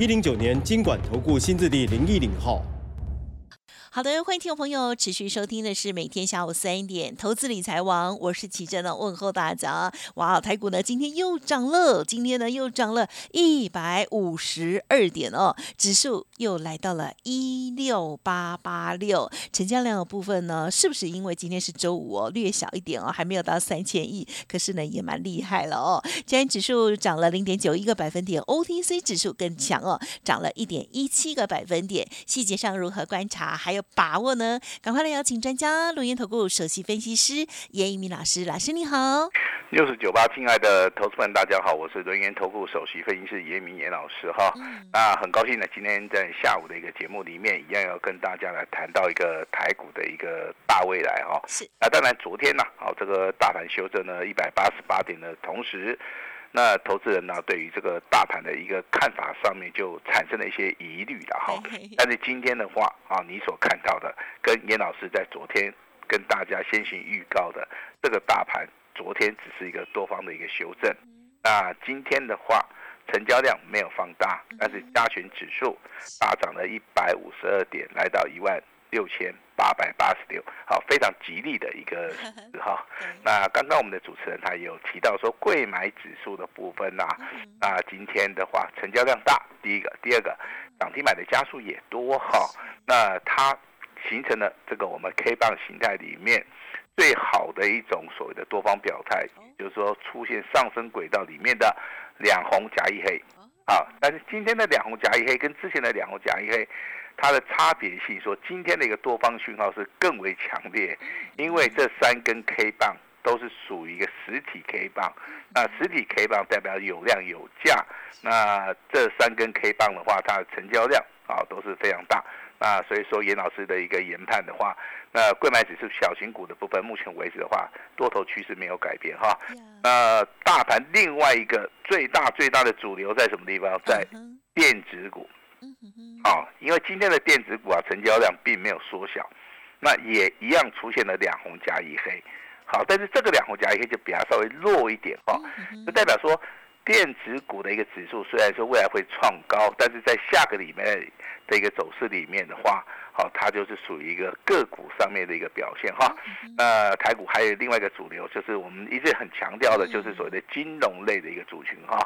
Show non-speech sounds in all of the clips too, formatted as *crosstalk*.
一零九年经管投顾新字第零一零号。好的，欢迎听众朋友持续收听的是每天下午三点投资理财王，我是齐珍的问候大家。哇，台股呢今天又涨了，今天呢又涨了一百五十二点哦，指数又来到了一六八八六，成交量的部分呢，是不是因为今天是周五哦，略小一点哦，还没有到三千亿，可是呢也蛮厉害了哦。今天指数涨了零点九一个百分点，OTC 指数更强哦，涨了一点一七个百分点。细节上如何观察，还有把握呢？赶快来邀请专家，录音投顾首席分析师严一鸣老师，老师你好。六十九八，亲爱的投资们，大家好，我是轮源投顾首席分析师严明严老师哈。那很高兴呢，今天在下午的一个节目里面，一样要跟大家来谈到一个台股的一个大未来哈。是。那当然，昨天呢，好这个大盘修正了一百八十八点的同时。那投资人呢，对于这个大盘的一个看法上面就产生了一些疑虑了哈。但是今天的话啊，你所看到的跟严老师在昨天跟大家先行预告的这个大盘，昨天只是一个多方的一个修正。那今天的话，成交量没有放大，但是加权指数大涨了一百五十二点，来到一万。六千八百八十六，好，非常吉利的一个 *laughs* 哈。那刚刚我们的主持人他有提到说，贵买指数的部分呐，那今天的话成交量大，第一个，第二个涨停板的加速也多哈。那它形成了这个我们 K 棒形态里面最好的一种所谓的多方表态，就是说出现上升轨道里面的两红夹一黑，啊，但是今天的两红夹一黑跟之前的两红夹一黑。它的差别性说，今天的一个多方讯号是更为强烈，因为这三根 K 棒都是属于一个实体 K 棒，那实体 K 棒代表有量有价，那这三根 K 棒的话，它的成交量啊都是非常大，那所以说严老师的一个研判的话，那贵买指数小型股的部分，目前为止的话，多头趋势没有改变哈，那大盘另外一个最大最大的主流在什么地方？在电子股。好，因为今天的电子股啊，成交量并没有缩小，那也一样出现了两红加一黑。好，但是这个两红加一黑就比它稍微弱一点哈，就代表说电子股的一个指数虽然说未来会创高，但是在下个礼拜的一个走势里面的话。好，它就是属于一个个股上面的一个表现哈。那台股还有另外一个主流，就是我们一直很强调的，就是所谓的金融类的一个族群哈。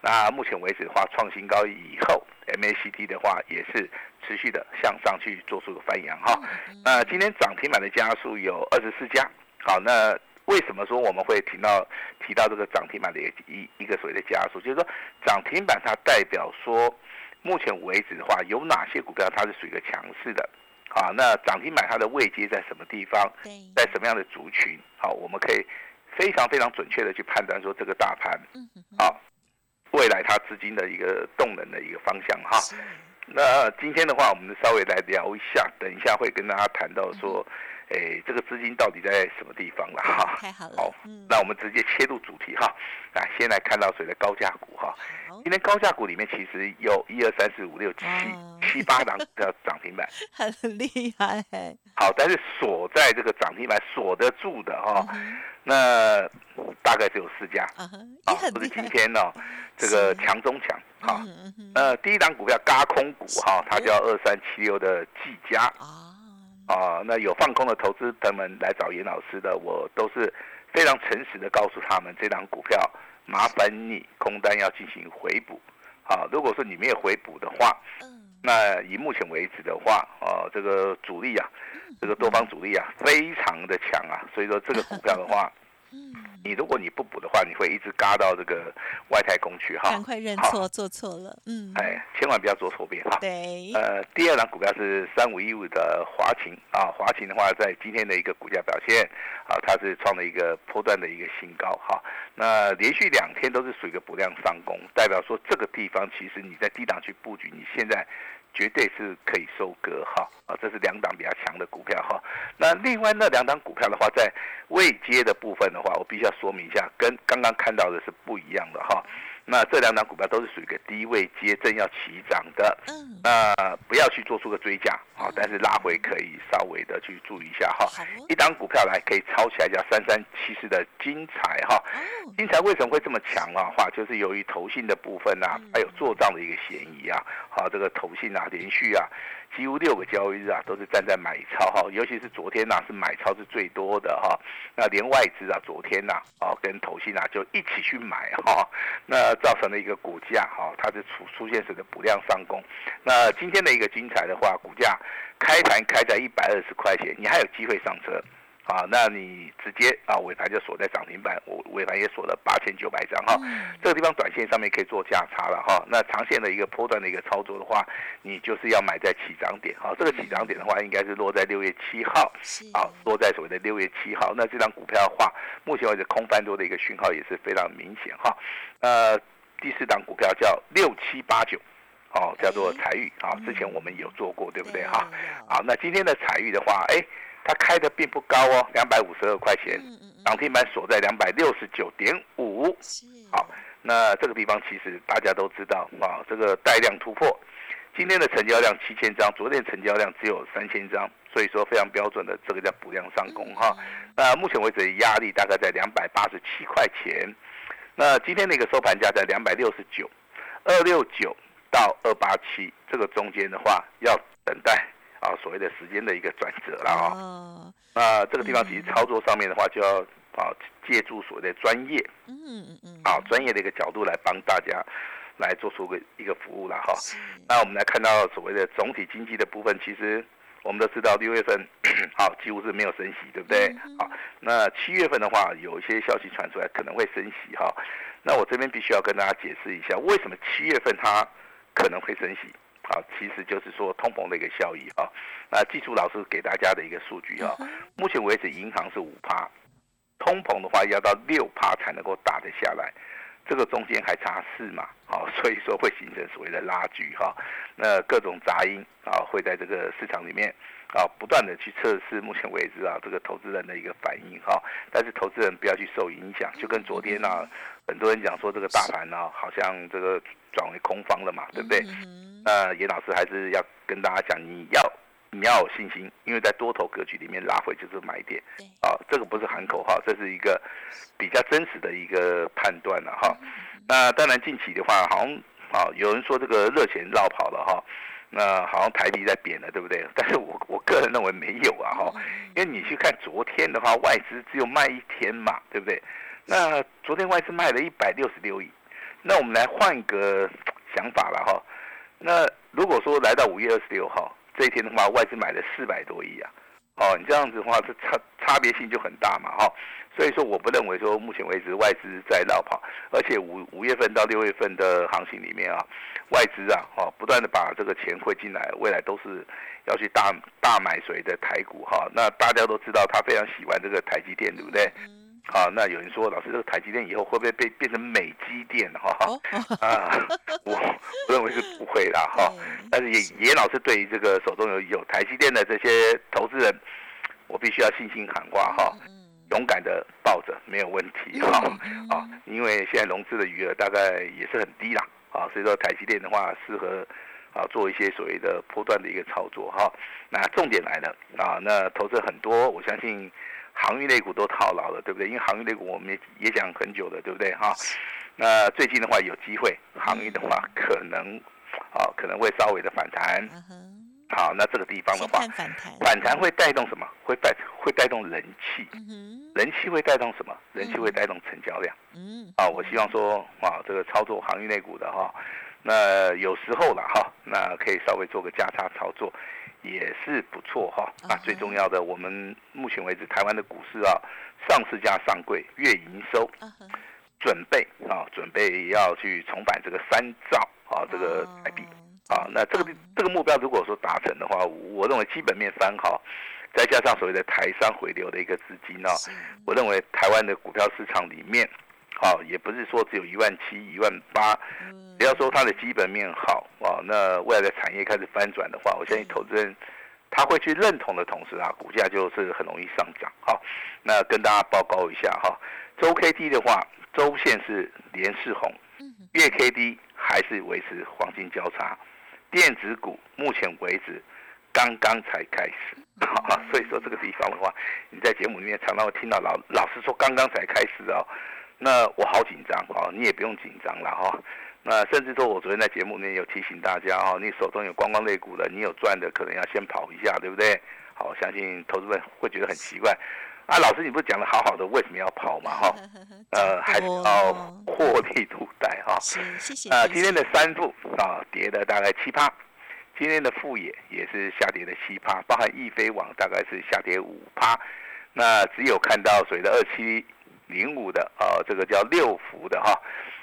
那目前为止的话，创新高以后，MACD 的话也是持续的向上去做出个翻扬哈。那今天涨停板的家数有二十四家。好，那为什么说我们会提到提到这个涨停板的一一个所谓的加速？就是说涨停板它代表说。目前为止的话，有哪些股票它是属于一个强势的？啊，那涨停板它的位阶在什么地方？在什么样的族群？好，我们可以非常非常准确的去判断说这个大盘，好，未来它资金的一个动能的一个方向哈。那今天的话，我们稍微来聊一下，等一下会跟大家谈到说。哎，这个资金到底在什么地方了哈？太好了，好，那我们直接切入主题哈。来，先来看到谁的高价股哈？今天高价股里面其实有一二三四五六七七八档的涨停板，*laughs* 很厉害。好，但是锁在这个涨停板锁得住的哈，那大概只有四家。啊，不是今天呢，这个强中强。好，呃，第一档股票嘎空股哈，它叫二三七六的技嘉。啊，那有放空的投资朋友们来找严老师的，我都是非常诚实的告诉他们，这张股票麻烦你空单要进行回补。啊，如果说你没有回补的话，那以目前为止的话，啊，这个主力啊，这个多方主力啊，非常的强啊，所以说这个股票的话，你如果你不补的话，你会一直嘎到这个外太空去哈。赶快认错，做错了，嗯。哎，千万不要做错边哈。对。呃，第二档股票是三五一五的华勤啊，华勤的话在今天的一个股价表现啊，它是创了一个波段的一个新高哈。那连续两天都是属于一个补量上攻，代表说这个地方其实你在低档去布局，你现在。绝对是可以收割哈啊，这是两档比较强的股票哈。那另外那两档股票的话，在未接的部分的话，我必须要说明一下，跟刚刚看到的是不一样的哈。那这两档股票都是属于一个低位接正要起涨的，嗯，那不要去做出个追加啊，但是拉回可以稍微的去注意一下哈。一档股票来可以抄起来叫三三七四的金财哈，金财为什么会这么强啊？话就是由于投信的部分呐，还有做账的一个嫌疑啊，好，这个投信啊连续啊。几乎六个交易日啊，都是站在买超哈，尤其是昨天呐，是买超是最多的哈。那连外资啊，昨天呐，哦，跟投信啊，就一起去买哈，那造成了一个股价哈，它是出出现什么补量上攻。那今天的一个精彩的话，股价开盘开在一百二十块钱，你还有机会上车。啊，那你直接啊尾盘就锁在涨停板，我尾盘也锁了八千九百张哈，这个地方短线上面可以做价差了哈。那长线的一个波段的一个操作的话，你就是要买在起涨点哈。这个起涨点的话，应该是落在六月七号，啊，落在所谓的六月七号。那这张股票的话，目前为止空翻多的一个讯号也是非常明显哈。呃，第四档股票叫六七八九，哦，叫做财玉啊，之前我们有做过，对不对哈？好，那今天的彩玉的话，哎。它开的并不高哦，两百五十二块钱，涨停板锁在两百六十九点五。好，那这个地方其实大家都知道啊，这个带量突破，今天的成交量七千张，昨天成交量只有三千张，所以说非常标准的这个叫补量上攻哈。那目前为止压力大概在两百八十七块钱，那今天的一个收盘价在两百六十九，二六九到二八七这个中间的话要等待。啊，所谓的时间的一个转折了啊，那这个地方其实操作上面的话，就要啊借助所谓的专业，嗯嗯嗯，啊专业的一个角度来帮大家来做出个一个服务了哈。那我们来看到所谓的总体经济的部分，其实我们都知道六月份好 *clears throat* 几乎是没有升息，对不对？好，那七月份的话，有一些消息传出来可能会升息哈。那我这边必须要跟大家解释一下，为什么七月份它可能会升息。好，其实就是说通膨的一个效益哈。那记住老师给大家的一个数据哈，目前为止银行是五趴，通膨的话要到六趴才能够打得下来，这个中间还差四嘛，好，所以说会形成所谓的拉锯哈。那各种杂音啊会在这个市场里面啊不断的去测试，目前为止啊这个投资人的一个反应哈。但是投资人不要去受影响，就跟昨天啊很多人讲说这个大盘呢好像这个转为空方了嘛，对不对？那严老师还是要跟大家讲，你要你要有信心，因为在多头格局里面拉回就是买点。啊，这个不是喊口号，这是一个比较真实的一个判断了哈。那当然近期的话，好像啊有人说这个热钱绕跑了哈，那好像台币在贬了，对不对？但是我我个人认为没有啊哈，因为你去看昨天的话，外资只有卖一天嘛，对不对？那昨天外资卖了一百六十六亿，那我们来换一个 *tsk* 想法了哈。那如果说来到五月二十六号这一天的话，外资买了四百多亿啊，哦，你这样子的话，这差差别性就很大嘛，哈，所以说我不认为说目前为止外资在绕跑，而且五五月份到六月份的行情里面啊，外资啊，哦，不断的把这个钱汇进来，未来都是要去大大买谁的台股哈，那大家都知道他非常喜欢这个台积电，对不对？好，那有人说，老师，这个台积电以后会不会被变成美积电哈？*laughs* 啊，我我认为是不会啦哈。但是也也老师对于这个手中有有台积电的这些投资人，我必须要信心喊话哈，勇敢的抱着没有问题哈。啊，因为现在融资的余额大概也是很低啦，啊，所以说台积电的话适合啊做一些所谓的波段的一个操作哈。那重点来了啊，那投资很多，我相信。航运类股都套牢了，对不对？因为航运类股我们也也讲很久了，对不对？哈，那最近的话有机会，航运的话可能，啊，可能会稍微的反弹。好，那这个地方的话，反弹会带动什么？会带会带动人气，人气会带动什么？人气会带动成交量。嗯，啊，我希望说啊，这个操作航运类股的哈，那有时候了哈，那可以稍微做个价差操作，也是不错哈。啊，最重要的，我们目前为止台湾的股市啊，上市价上柜，月营收，准备啊，准备要去重返这个三兆啊，这个台币啊，那这个这个目标如果说达成的话，我认为基本面翻好。再加上所谓的台商回流的一个资金哦，我认为台湾的股票市场里面，好也不是说只有一万七、一万八，只要说它的基本面好啊，那未来的产业开始翻转的话，我相信投资人他会去认同的同时啊，股价就是很容易上涨。好，那跟大家报告一下哈，周 K D 的话，周线是连势红，月 K D 还是维持黄金交叉，电子股目前为止。刚刚才开始，*laughs* 所以说这个地方的话，你在节目里面常常会听到老老师说刚刚才开始哦，那我好紧张哦，你也不用紧张了哈。那甚至说我昨天在节目里面有提醒大家哈，你手中有观光类股的，你有赚的可能要先跑一下，对不对？好，相信投资们会觉得很奇怪啊，老师你不是讲的好好的，为什么要跑嘛哈？*laughs* 呃，还是要获利度贷哈。是，谢谢。啊，今天的三副啊，跌的大概七趴。今天的富野也是下跌的七趴，包含易飞网大概是下跌五趴，那只有看到所谓的二七零五的呃，这个叫六福的哈，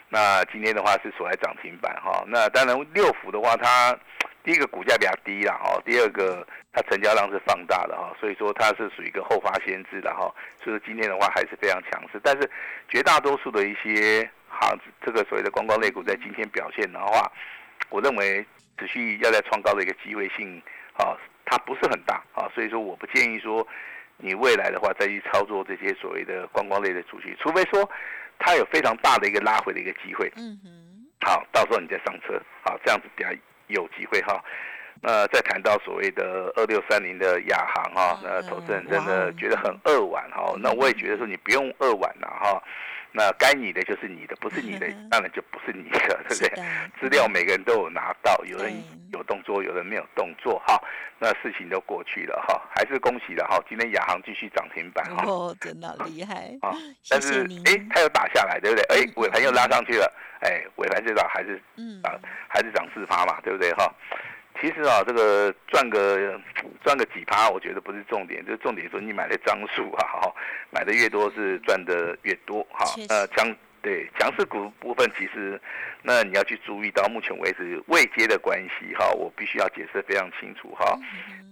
那今天的话是锁在涨停板哈，那当然六福的话，它 *tsk* 第一个股价比较低了哈，第二个它成交量是放大的哈，所以说它是属于一个后发先至的哈，所以说今天的话还是非常强势，但是绝大多数的一些哈这个所谓的观光类股在今天表现的话，我认为。持续要在创高的一个机会性啊，它不是很大啊，所以说我不建议说你未来的话再去操作这些所谓的观光类的主题，除非说它有非常大的一个拉回的一个机会。嗯哼，好，到时候你再上车，好，这样子比较有机会哈。那再谈到所谓的二六三零的亚航哈，那投资人真的觉得很扼腕哈，那我也觉得说你不用扼腕了哈。那该你的就是你的，不是你的 *laughs* 当然就不是你的，对不对？资料每个人都有拿到，有人有动作，有人没有动作，哈，那事情都过去了，哈，还是恭喜了，哈，今天亚航继续涨停板，哈，哦，真的厉害，*laughs* 啊，但是哎，它又打下来，对不对？哎，尾盘又拉上去了，哎，尾盘这早还是嗯啊，还是涨四趴嘛，对不对，哈？其实啊，这个赚个 *coughs* 赚个几趴，我觉得不是重点，就是重点说你买的张数啊，*laughs* 哈，买的越多是赚的越多，哈。呃，强对强势股部分，其实那你要去注意到目前为止未接的关系，哈，我必须要解释非常清楚，哈。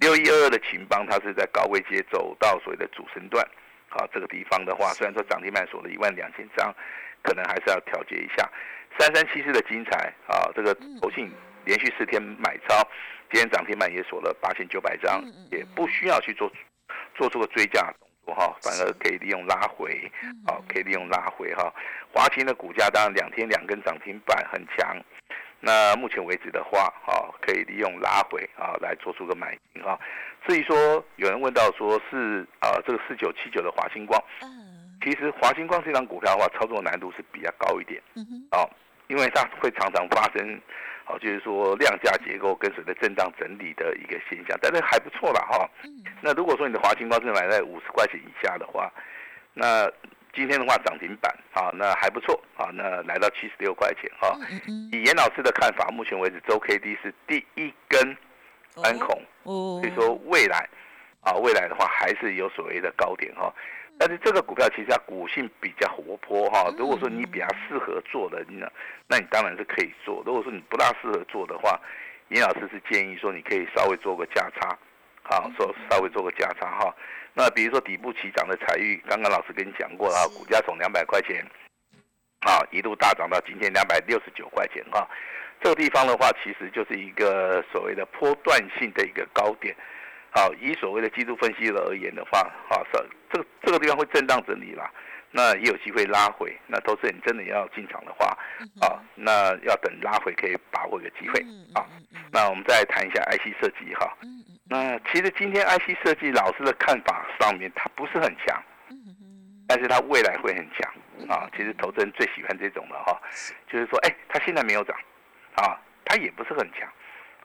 六一二二的秦邦，它是在高位接走到所谓的主升段，好，这个地方的话，虽然说涨停板锁了一万两千张，可能还是要调节一下。三三七四的精彩，啊，这个投信。连续四天买超，今天涨停板也锁了八千九百张，也不需要去做做出个追加动作哈，反而可以利用拉回，好，可以利用拉回哈。华勤的股价当然两天两根涨停板很强，那目前为止的话，哈，可以利用拉回啊来做出个买进啊。至于说有人问到说是啊这个四九七九的华星光，其实华星光这张股票的话，操作难度是比较高一点，哦，因为它会常常发生。好，就是说量价结构跟随着震荡整理的一个现象，但是还不错了哈。那如果说你的华清光是买在五十块钱以下的话，那今天的话涨停板啊，那还不错啊，那来到七十六块钱哈。以严老师的看法，目前为止周 K D 是第一根安孔，所以说未来啊，未来的话还是有所谓的高点哈。但是这个股票其实它股性比较活泼哈，如果说你比较适合做的，那那你当然是可以做。如果说你不大适合做的话，尹老师是建议说你可以稍微做个价差，好，说稍微做个价差哈。那比如说底部起涨的财玉，刚刚老师跟你讲过了，股价从两百块钱，啊，一路大涨到今天两百六十九块钱哈。这个地方的话，其实就是一个所谓的波段性的一个高点。好，以所谓的季度分析而言的话，好，这这个这个地方会震荡整理啦，那也有机会拉回。那投资人真的要进场的话，啊，那要等拉回可以把握一个机会啊。那我们再谈一下 IC 设计哈。那其实今天 IC 设计老师的看法上面，它不是很强，但是它未来会很强啊。其实投资人最喜欢这种的哈，就是说，哎，它现在没有涨，啊，它也不是很强，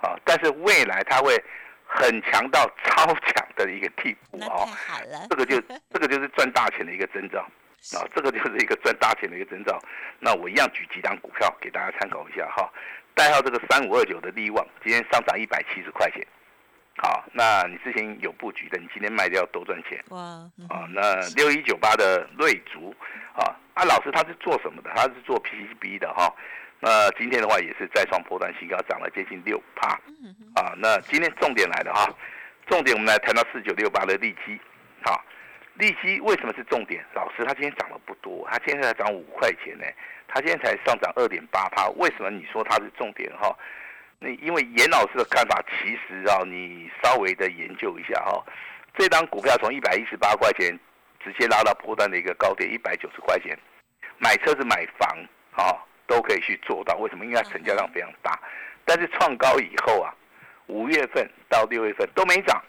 啊，但是未来它会。很强到超强的一个地步哦。这个就 *laughs* 这个就是赚大钱的一个征兆啊，这个就是一个赚大钱的一个征兆。那我一样举几张股票给大家参考一下哈。代号这个三五二九的利旺，今天上涨一百七十块钱。好，那你之前有布局的，你今天卖掉多赚钱。哇，啊，那六一九八的瑞竹，啊，啊，老师他是做什么的？他是做 PCB 的哈。那今天的话也是再创破断新高，涨了接近六趴。啊，那今天重点来了哈，重点我们来谈到四九六八的利基。好，利基为什么是重点？老师他今天涨了不多，他今天才涨五块钱呢，他今天才上涨二点八趴，为什么你说它是重点哈？那因为严老师的看法，其实啊，你稍微的研究一下哈，这张股票从一百一十八块钱直接拉到破断的一个高点一百九十块钱，买车子买房啊都可以去做到。为什么？因为它成交量非常大，但是创高以后啊，五月份到六月份都没涨。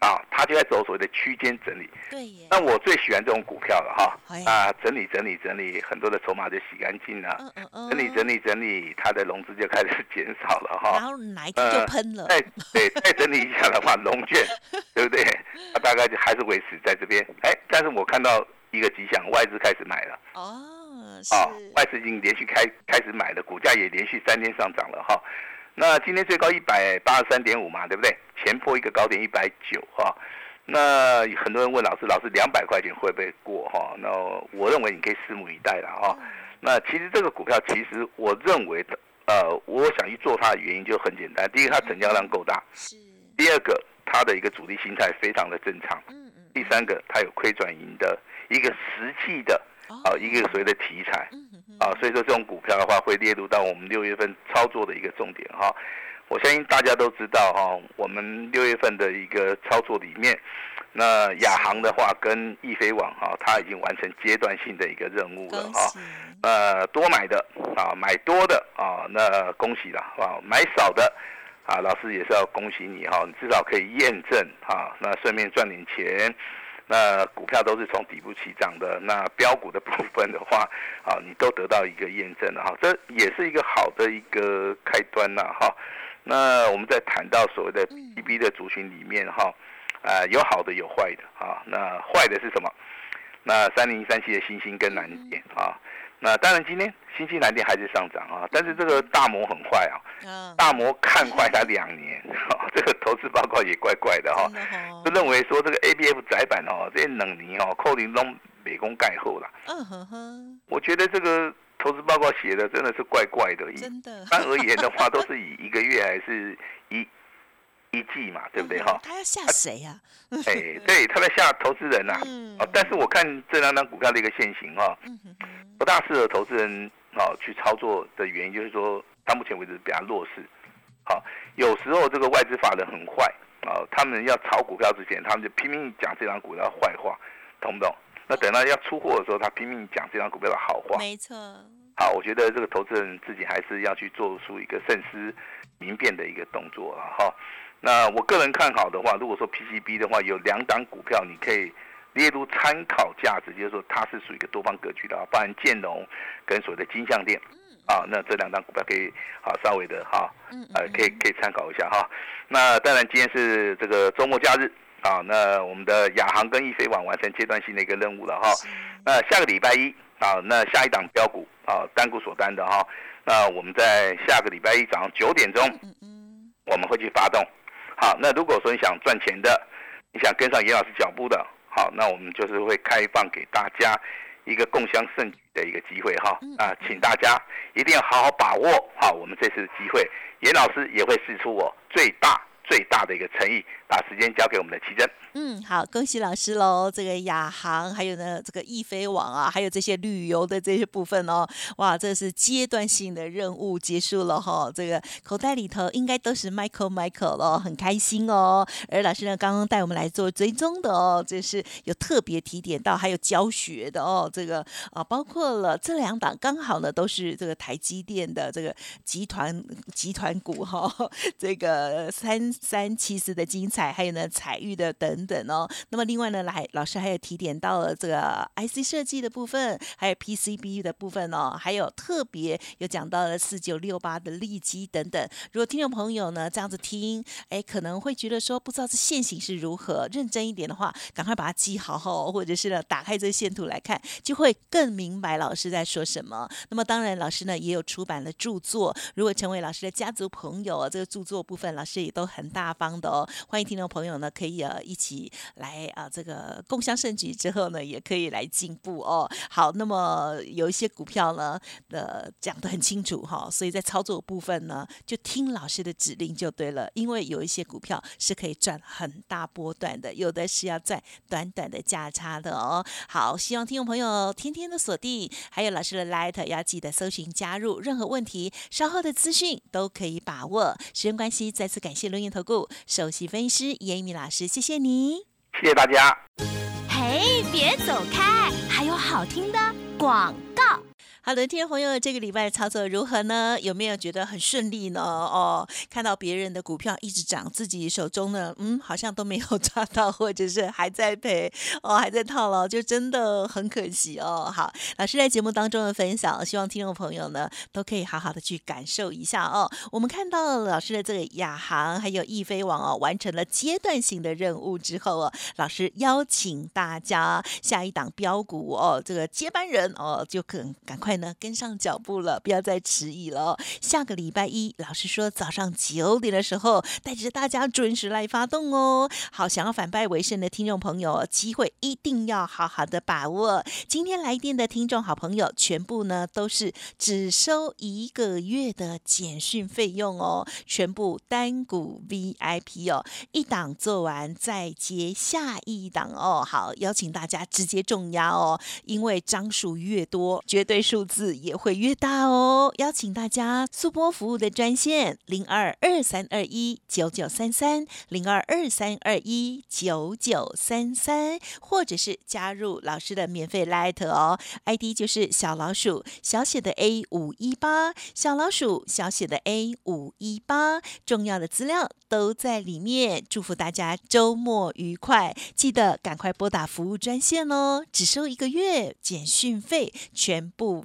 啊，他就在走所谓的区间整理。对。那我最喜欢这种股票了哈。啊，整理整理整理，很多的筹码就洗干净了。嗯嗯嗯。整理整理整理，它的融资就开始减少了哈。然后哪一天就喷了。再对再整理一下的话，*laughs* 龙券，对不对？它大概就还是维持在这边。哎，但是我看到一个迹象，外资开始买了。哦，是。啊，外资已经连续开开始买了，股价也连续三天上涨了哈。那今天最高一百八十三点五嘛，对不对？前破一个高点一百九哈。那很多人问老师，老师两百块钱会不会过哈？那我认为你可以拭目以待了哈。那其实这个股票，其实我认为的，呃，我想去做它的原因就很简单。第一个，它成交量够大；是。第二个，它的一个主力心态非常的正常。嗯嗯。第三个，它有亏转盈的一个实际的。啊，一个所谓的题材，啊，所以说这种股票的话会列入到我们六月份操作的一个重点哈。我相信大家都知道哈，我们六月份的一个操作里面，那亚航的话跟易飞网哈，它已经完成阶段性的一个任务了哈。呃，多买的啊，买多的啊，那恭喜了啊，买少的啊，老师也是要恭喜你哈，你至少可以验证哈，那顺便赚点钱。那股票都是从底部起涨的，那标股的部分的话，啊，你都得到一个验证了哈，这也是一个好的一个开端呐哈。那我们在谈到所谓的 P B 的族群里面哈，啊，有好的有坏的啊，那坏的是什么？那三零三七的星星跟蓝电啊。那当然，今天新西兰电还是上涨啊，但是这个大摩很坏啊，大摩看坏它两年，*laughs* *laughs* 这个投资报告也怪怪的哈，就认为说这个 A B F 窄板哦，这些冷泥哦，扣零中美工盖后了。嗯哼哼，我觉得这个投资报告写的真的是怪怪的。真的。*laughs* 但而言的话，都是以一个月还是一。一季嘛，对不对哈？他要吓谁呀？*laughs* 哎，对，他在吓投资人呐。哦，但是我看这两张股票的一个现形哈，不大适合投资人哦去操作的原因，就是说到目前为止比较弱势。好，有时候这个外资法人很坏啊，他们要炒股票之前，他们就拼命讲这张股票坏话，懂不懂？那等到要出货的时候，他拼命讲这张股票的好话。没错。好，我觉得这个投资人自己还是要去做出一个慎思明辨的一个动作了哈。那我个人看好的话，如果说 PCB 的话，有两档股票你可以列入参考价值，就是说它是属于一个多方格局的啊，包含建龙跟所谓的金项店，啊，那这两档股票可以好稍微的哈，呃，可以可以参考一下哈。那当然今天是这个周末假日啊，那我们的亚航跟易飞网完成阶段性的一个任务了哈。那下个礼拜一啊，那下一档标股啊，单股锁单的哈，那我们在下个礼拜一早上九点钟，我们会去发动。好，那如果说你想赚钱的，你想跟上严老师脚步的，好，那我们就是会开放给大家一个共享盛举的一个机会哈，啊，请大家一定要好好把握好我们这次的机会，严老师也会试出我最大最大的一个诚意，把时间交给我们的奇珍。嗯，好，恭喜老师喽！这个亚航，还有呢，这个易飞网啊，还有这些旅游的这些部分哦，哇，这是阶段性的任务结束了哈。这个口袋里头应该都是 Michael Michael 了，很开心哦。而老师呢，刚刚带我们来做追踪的哦，这是有特别提点到，还有教学的哦。这个啊，包括了这两档，刚好呢都是这个台积电的这个集团集团股哈。这个三三七四的精彩，还有呢彩玉的等等哦。那么另外呢，来老师还有提点到了这个 IC 设计的部分，还有 PCB 的部分哦，还有特别有讲到了四九六八的利基等等。如果听众朋友呢这样子听，哎，可能会觉得说不知道这线型是如何，认真一点的话，赶快把它记好哦，或者是呢打开这个线图来看，就会更明白老师在说什么。那么当然，老师呢也有出版了著作，如果成为老师的家族朋友，这个著作部分老师也都很大方的哦。欢迎听众朋友呢可以呃一起来啊这个共襄盛举之后呢，也可以来进步哦。好，那么有一些股票呢，呃讲得很清楚哈，所以在操作部分呢，就听老师的指令就对了。因为有一些股票是可以赚很大波段的，有的是要赚短短的价差的哦。好，希望听众朋友天天的锁定，还有老师的 light 要记得搜寻加入。任何问题，稍后的资讯都可以把握。时间关系，再次感谢龙岩投顾首席分析师严一米老师，谢谢你，谢谢大家。嘿，别走开，还有好听的广告。好的，听众朋友，这个礼拜操作如何呢？有没有觉得很顺利呢？哦，看到别人的股票一直涨，自己手中呢，嗯，好像都没有抓到，或者是还在赔，哦，还在套牢，就真的很可惜哦。好，老师在节目当中的分享，希望听众朋友呢都可以好好的去感受一下哦。我们看到老师的这个亚航还有易飞网哦，完成了阶段性的任务之后哦，老师邀请大家下一档标股哦，这个接班人哦，就可赶快。呢，跟上脚步了，不要再迟疑了。下个礼拜一，老师说早上九点的时候，带着大家准时来发动哦。好，想要反败为胜的听众朋友，机会一定要好好的把握。今天来电的听众好朋友，全部呢都是只收一个月的简讯费用哦，全部单股 VIP 哦，一档做完再接下一档哦。好，邀请大家直接重压哦，因为张数越多，绝对数。字也会越大哦，邀请大家速播服务的专线零二二三二一九九三三零二二三二一九九三三，或者是加入老师的免费 Light 哦，ID 就是小老鼠小写的 A 五一八，小老鼠小写的 A 五一八，重要的资料都在里面。祝福大家周末愉快，记得赶快拨打服务专线哦，只收一个月简讯费，全部。